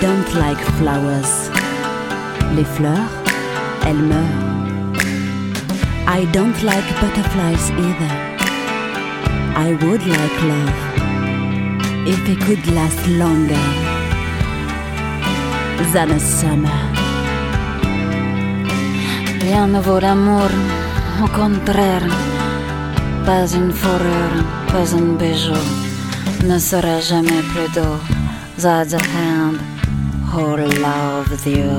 don't like flowers. Les fleurs, elles meurent. I don't like butterflies either. I would like love if it could last longer than a summer. Rien ne vaut l'amour, au contraire. Pas une fourrure, pas un bijou ne sera jamais plus doux. That's a hand who loves you.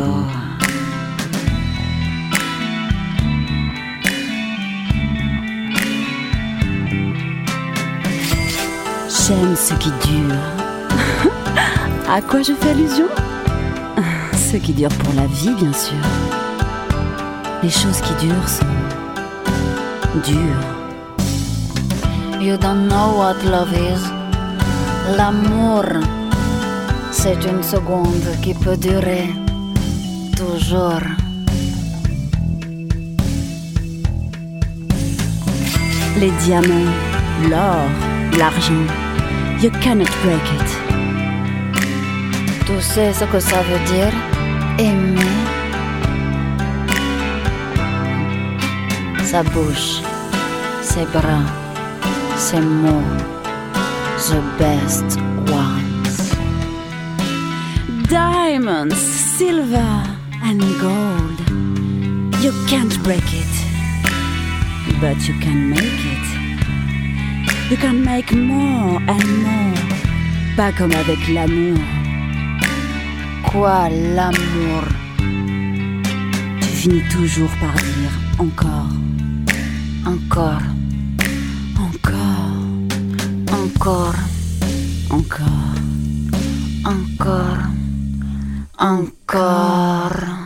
J'aime ce qui dure. à quoi je fais allusion? Ce qui dure pour la vie, bien sûr. Les choses qui durent sont dures. You don't know what love is. L'amour, c'est une seconde qui peut durer toujours. Les diamants, l'or, l'argent. You cannot break it. Tu sais ce que ça veut dire aimer? Sa bouche, ses bras, ses mots, the best ones. Diamonds, silver, and gold. You can't break it, but you can make it. You can make more and more. Pas comme avec l'amour. Quoi l'amour? Tu finis toujours par dire encore, Encore, encore, encore, encore. encore, encore.